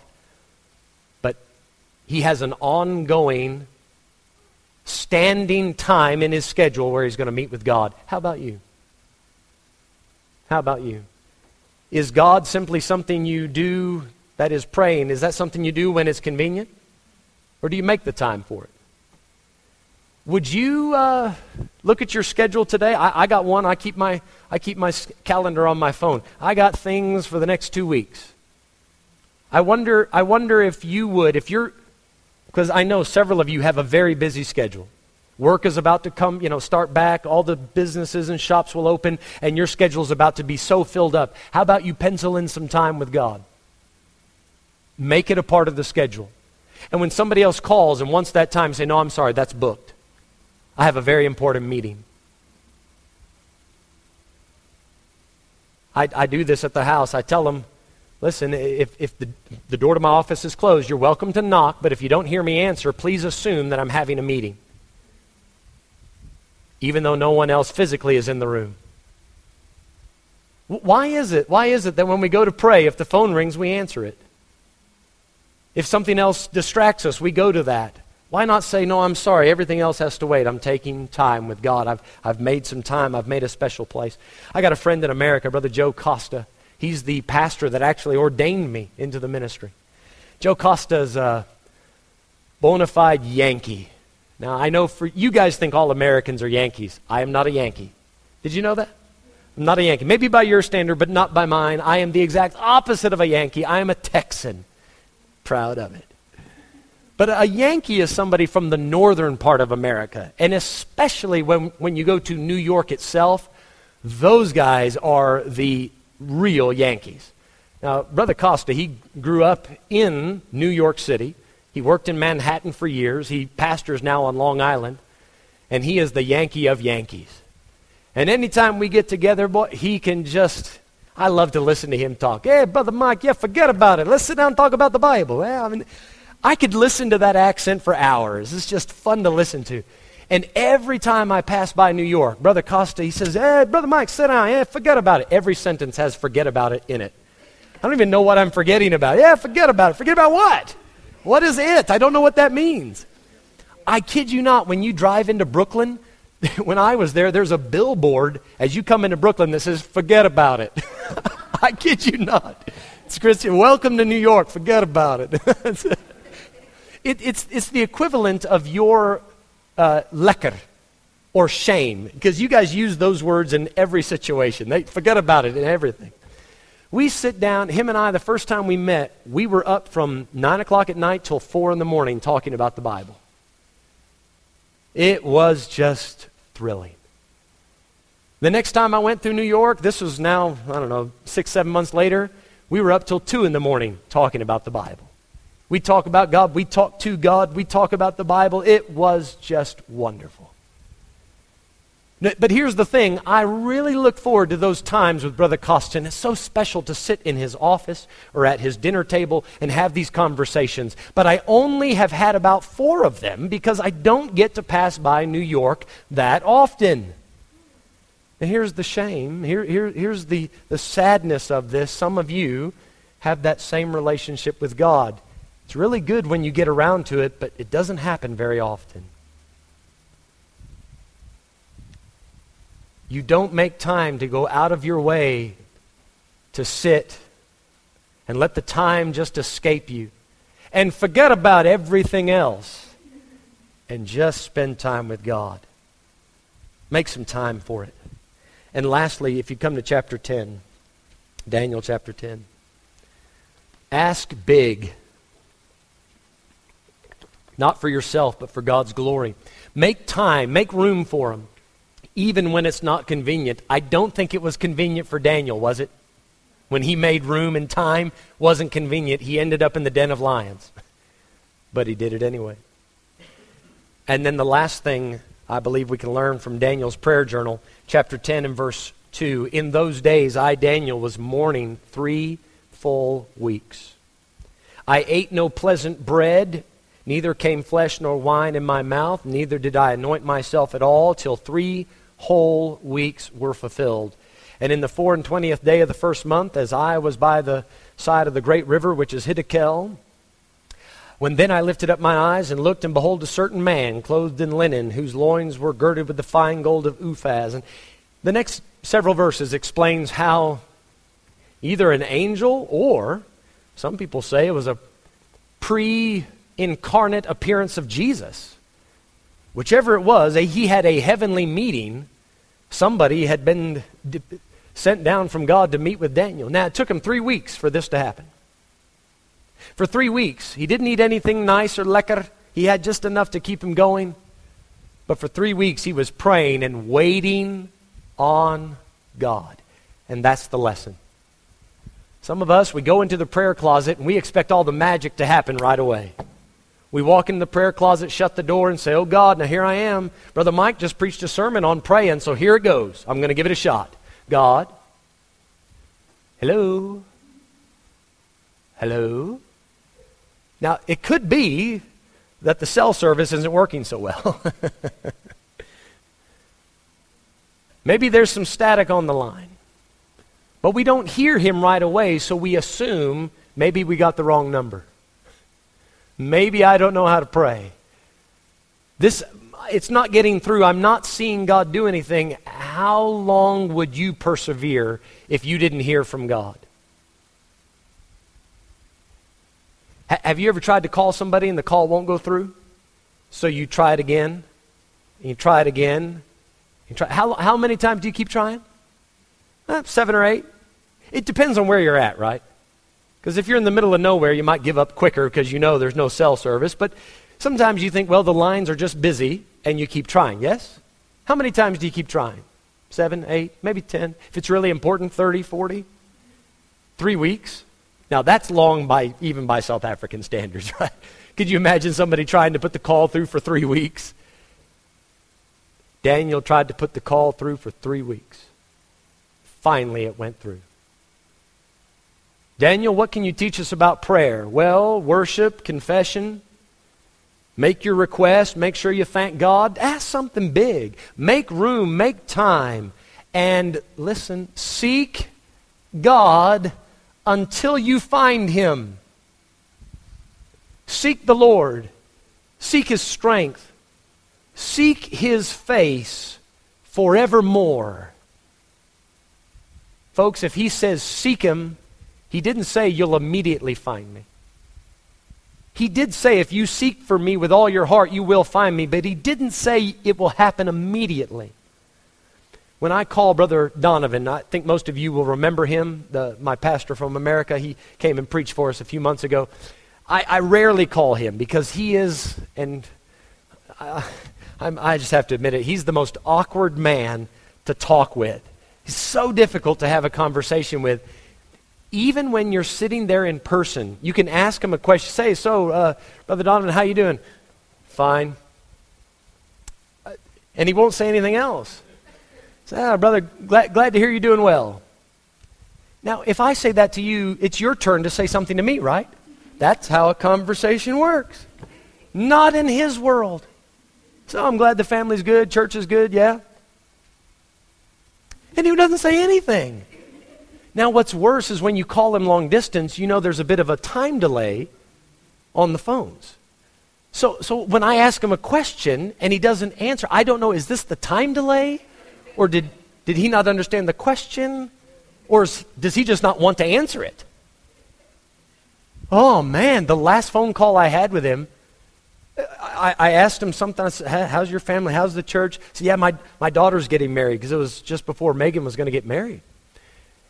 he has an ongoing standing time in his schedule where he's going to meet with God. How about you? How about you? Is God simply something you do that is praying? Is that something you do when it's convenient? Or do you make the time for it? Would you uh, look at your schedule today? I, I, got one. I keep my I keep my calendar on my phone. I got things for the next two weeks. I wonder. I wonder if you would, if you're because I know several of you have a very busy schedule. Work is about to come, you know, start back. All the businesses and shops will open, and your schedule is about to be so filled up. How about you pencil in some time with God? Make it a part of the schedule. And when somebody else calls and wants that time, say, No, I'm sorry, that's booked. I have a very important meeting. I, I do this at the house. I tell them, Listen, if, if the, the door to my office is closed, you're welcome to knock, but if you don't hear me answer, please assume that I'm having a meeting, even though no one else physically is in the room. Why is it? Why is it that when we go to pray, if the phone rings, we answer it? If something else distracts us, we go to that. Why not say, No, I'm sorry, everything else has to wait. I'm taking time with God. I've, I've made some time, I've made a special place. I got a friend in America, Brother Joe Costa. He's the pastor that actually ordained me into the ministry. Joe Costa's a bona fide Yankee. Now, I know for you guys think all Americans are Yankees. I am not a Yankee. Did you know that? I'm not a Yankee. Maybe by your standard, but not by mine. I am the exact opposite of a Yankee. I am a Texan. Proud of it. But a Yankee is somebody from the northern part of America. And especially when, when you go to New York itself, those guys are the real Yankees. Now, Brother Costa, he grew up in New York City. He worked in Manhattan for years. He pastors now on Long Island. And he is the Yankee of Yankees. And anytime we get together, boy, he can just, I love to listen to him talk. Hey, Brother Mike, yeah, forget about it. Let's sit down and talk about the Bible. Well, I mean, I could listen to that accent for hours. It's just fun to listen to. And every time I pass by New York, Brother Costa, he says, Hey, Brother Mike, sit down. Yeah, forget about it. Every sentence has forget about it in it. I don't even know what I'm forgetting about. Yeah, forget about it. Forget about what? What is it? I don't know what that means. I kid you not, when you drive into Brooklyn, when I was there, there's a billboard as you come into Brooklyn that says, forget about it. I kid you not. It's Christian, welcome to New York, forget about it. it it's, it's the equivalent of your uh, lekker or shame, because you guys use those words in every situation. They forget about it in everything. We sit down, him and I, the first time we met, we were up from 9 o'clock at night till 4 in the morning talking about the Bible. It was just thrilling. The next time I went through New York, this was now, I don't know, six, seven months later, we were up till 2 in the morning talking about the Bible. We talk about God. We talk to God. We talk about the Bible. It was just wonderful. But here's the thing I really look forward to those times with Brother Costa. It's so special to sit in his office or at his dinner table and have these conversations. But I only have had about four of them because I don't get to pass by New York that often. And here's the shame. Here, here, here's the, the sadness of this. Some of you have that same relationship with God. It's really good when you get around to it, but it doesn't happen very often. You don't make time to go out of your way to sit and let the time just escape you and forget about everything else and just spend time with God. Make some time for it. And lastly, if you come to chapter 10, Daniel chapter 10, ask big. Not for yourself, but for God's glory. Make time, make room for Him even when it's not convenient. I don't think it was convenient for Daniel, was it? When he made room and time wasn't convenient, he ended up in the den of lions. But he did it anyway. And then the last thing I believe we can learn from Daniel's prayer journal, chapter 10 and verse 2. In those days, I, Daniel, was mourning three full weeks. I ate no pleasant bread, neither came flesh nor wine in my mouth, neither did I anoint myself at all till three whole weeks were fulfilled. And in the four and twentieth day of the first month, as I was by the side of the great river, which is Hiddekel, when then I lifted up my eyes and looked, and behold, a certain man clothed in linen, whose loins were girded with the fine gold of Uphaz. And the next several verses explains how either an angel or some people say it was a pre incarnate appearance of Jesus Whichever it was, eh, he had a heavenly meeting. Somebody had been sent down from God to meet with Daniel. Now, it took him three weeks for this to happen. For three weeks, he didn't eat anything nice or lekker. He had just enough to keep him going. But for three weeks, he was praying and waiting on God. And that's the lesson. Some of us, we go into the prayer closet and we expect all the magic to happen right away. We walk in the prayer closet, shut the door, and say, Oh God, now here I am. Brother Mike just preached a sermon on praying, so here it goes. I'm going to give it a shot. God, hello, hello. Now, it could be that the cell service isn't working so well. Maybe there's some static on the line. But we don't hear him right away, so we assume maybe we got the wrong number. Maybe I don't know how to pray. This it's not getting through. I'm not seeing God do anything. How long would you persevere if you didn't hear from God? H- have you ever tried to call somebody and the call won't go through? So you try it again, and you try it again. You try, how, how many times do you keep trying? Eh, seven or eight. It depends on where you're at, right? Because if you're in the middle of nowhere, you might give up quicker because you know there's no cell service. But sometimes you think, well, the lines are just busy, and you keep trying. Yes? How many times do you keep trying? Seven, eight, maybe ten. If it's really important, 30, 40? Three weeks? Now, that's long by even by South African standards, right? Could you imagine somebody trying to put the call through for three weeks? Daniel tried to put the call through for three weeks. Finally, it went through. Daniel, what can you teach us about prayer? Well, worship, confession. Make your request. Make sure you thank God. Ask something big. Make room. Make time. And listen, seek God until you find Him. Seek the Lord. Seek His strength. Seek His face forevermore. Folks, if He says seek Him, he didn't say, You'll immediately find me. He did say, If you seek for me with all your heart, you will find me, but he didn't say it will happen immediately. When I call Brother Donovan, I think most of you will remember him, the, my pastor from America. He came and preached for us a few months ago. I, I rarely call him because he is, and I, I just have to admit it, he's the most awkward man to talk with. He's so difficult to have a conversation with. Even when you're sitting there in person, you can ask him a question. Say, so, uh, Brother Donovan, how you doing? Fine. Uh, and he won't say anything else. Say, ah, brother, glad, glad to hear you're doing well. Now, if I say that to you, it's your turn to say something to me, right? That's how a conversation works. Not in his world. So I'm glad the family's good, church is good, yeah? And he doesn't say anything. Now, what's worse is when you call him long distance, you know there's a bit of a time delay on the phones. So, so when I ask him a question and he doesn't answer, I don't know, is this the time delay? Or did, did he not understand the question? Or is, does he just not want to answer it? Oh, man, the last phone call I had with him, uh, I, I asked him something. I said, How's your family? How's the church? He said, Yeah, my, my daughter's getting married because it was just before Megan was going to get married.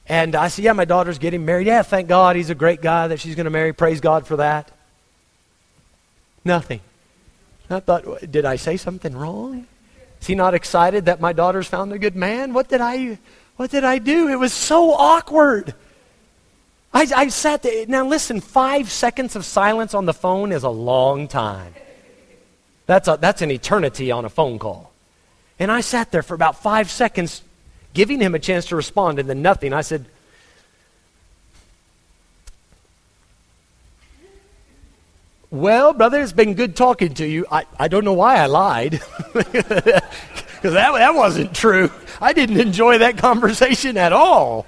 And I said, Yeah, my daughter's getting married. Yeah, thank God. He's a great guy that she's going to marry. Praise God for that. Nothing. I thought, Did I say something wrong? Is he not excited that my daughter's found a good man? What did I, what did I do? It was so awkward. I, I sat there. Now, listen, five seconds of silence on the phone is a long time. That's, a, that's an eternity on a phone call. And I sat there for about five seconds giving him a chance to respond, and then nothing. I said, Well, brother, it's been good talking to you. I, I don't know why I lied. Because that, that wasn't true. I didn't enjoy that conversation at all.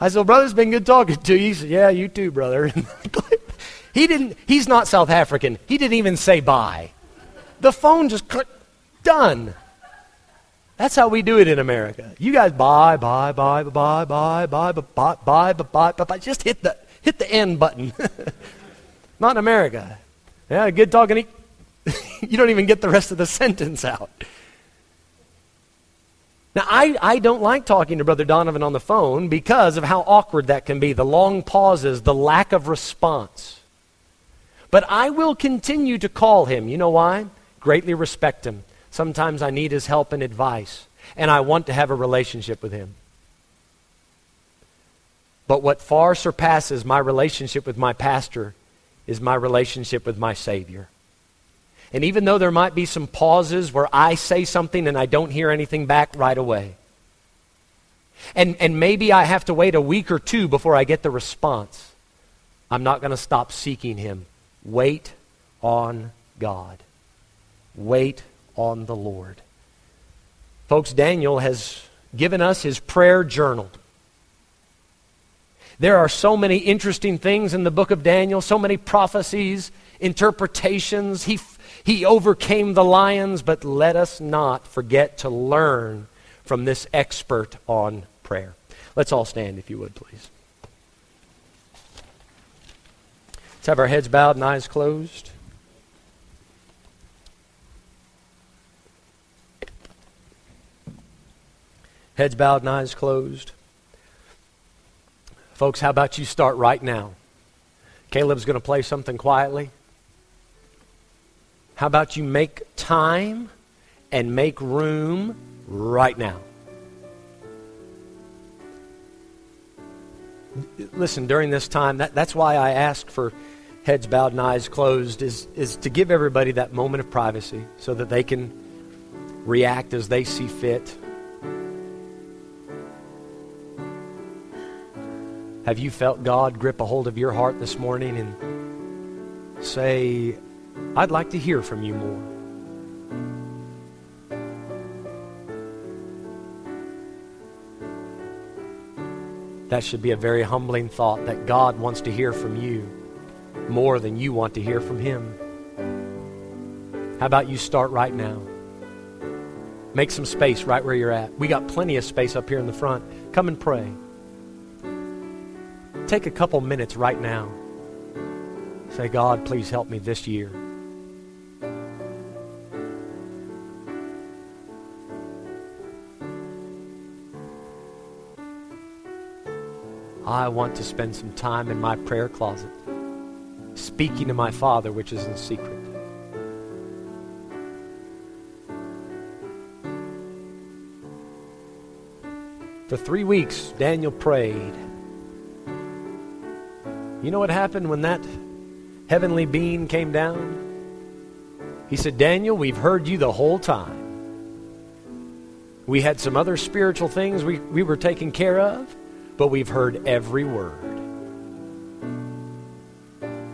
I said, well, brother, it's been good talking to you. He said, Yeah, you too, brother. he didn't, he's not South African. He didn't even say bye. The phone just clicked, done. That's how we do it in America. You guys bye, bye, bye, bye, bye, bye, bye, bye, bye, bye, bye, bye. Just hit the hit the end button. Not in America. Yeah, good talking. you don't even get the rest of the sentence out. Now, I, I don't like talking to Brother Donovan on the phone because of how awkward that can be the long pauses, the lack of response. But I will continue to call him. You know why? Greatly respect him. Sometimes I need his help and advice, and I want to have a relationship with him. But what far surpasses my relationship with my pastor is my relationship with my Savior. And even though there might be some pauses where I say something and I don't hear anything back right away, and, and maybe I have to wait a week or two before I get the response, I'm not going to stop seeking Him. Wait on God. Wait on the Lord. Folks, Daniel has given us his prayer journal. There are so many interesting things in the book of Daniel, so many prophecies, interpretations. He, he overcame the lions, but let us not forget to learn from this expert on prayer. Let's all stand, if you would, please. Let's have our heads bowed and eyes closed. Heads bowed and eyes closed. Folks, how about you start right now? Caleb's going to play something quietly. How about you make time and make room right now? Listen, during this time, that, that's why I ask for heads bowed and eyes closed, is, is to give everybody that moment of privacy so that they can react as they see fit. Have you felt God grip a hold of your heart this morning and say, I'd like to hear from you more? That should be a very humbling thought that God wants to hear from you more than you want to hear from Him. How about you start right now? Make some space right where you're at. We got plenty of space up here in the front. Come and pray take a couple minutes right now. Say, God, please help me this year. I want to spend some time in my prayer closet, speaking to my Father, which is in secret. For three weeks, Daniel prayed. You know what happened when that heavenly being came down? He said, Daniel, we've heard you the whole time. We had some other spiritual things we, we were taking care of, but we've heard every word.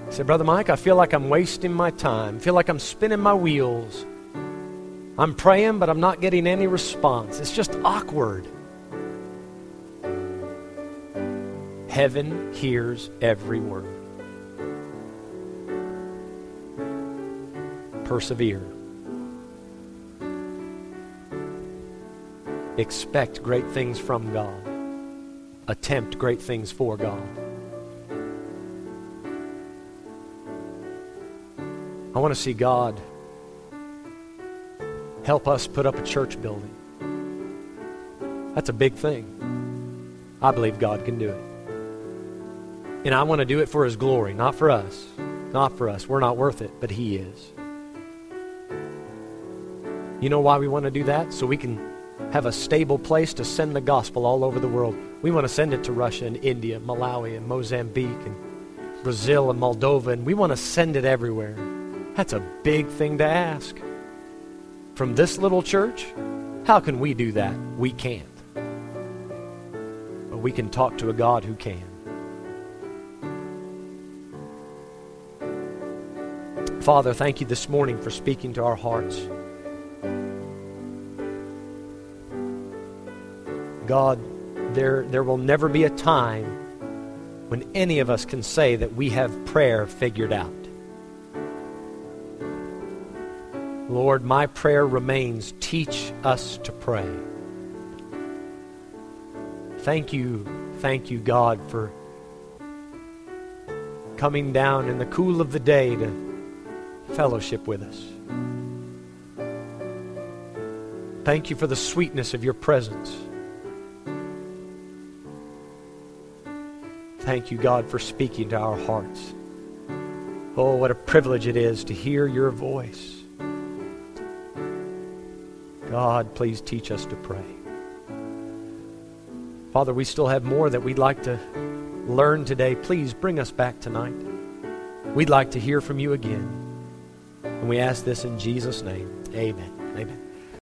He said, Brother Mike, I feel like I'm wasting my time. I feel like I'm spinning my wheels. I'm praying, but I'm not getting any response. It's just awkward. Heaven hears every word. Persevere. Expect great things from God. Attempt great things for God. I want to see God help us put up a church building. That's a big thing. I believe God can do it. And I want to do it for His glory, not for us. Not for us. We're not worth it, but He is. You know why we want to do that? So we can have a stable place to send the gospel all over the world. We want to send it to Russia and India, Malawi and Mozambique and Brazil and Moldova, and we want to send it everywhere. That's a big thing to ask. From this little church, how can we do that? We can't. But we can talk to a God who can. Father, thank you this morning for speaking to our hearts. God, there, there will never be a time when any of us can say that we have prayer figured out. Lord, my prayer remains teach us to pray. Thank you, thank you, God, for coming down in the cool of the day to fellowship with us. Thank you for the sweetness of your presence. Thank you, God, for speaking to our hearts. Oh, what a privilege it is to hear your voice. God, please teach us to pray. Father, we still have more that we'd like to learn today. Please bring us back tonight. We'd like to hear from you again. And we ask this in Jesus' name. Amen. Amen.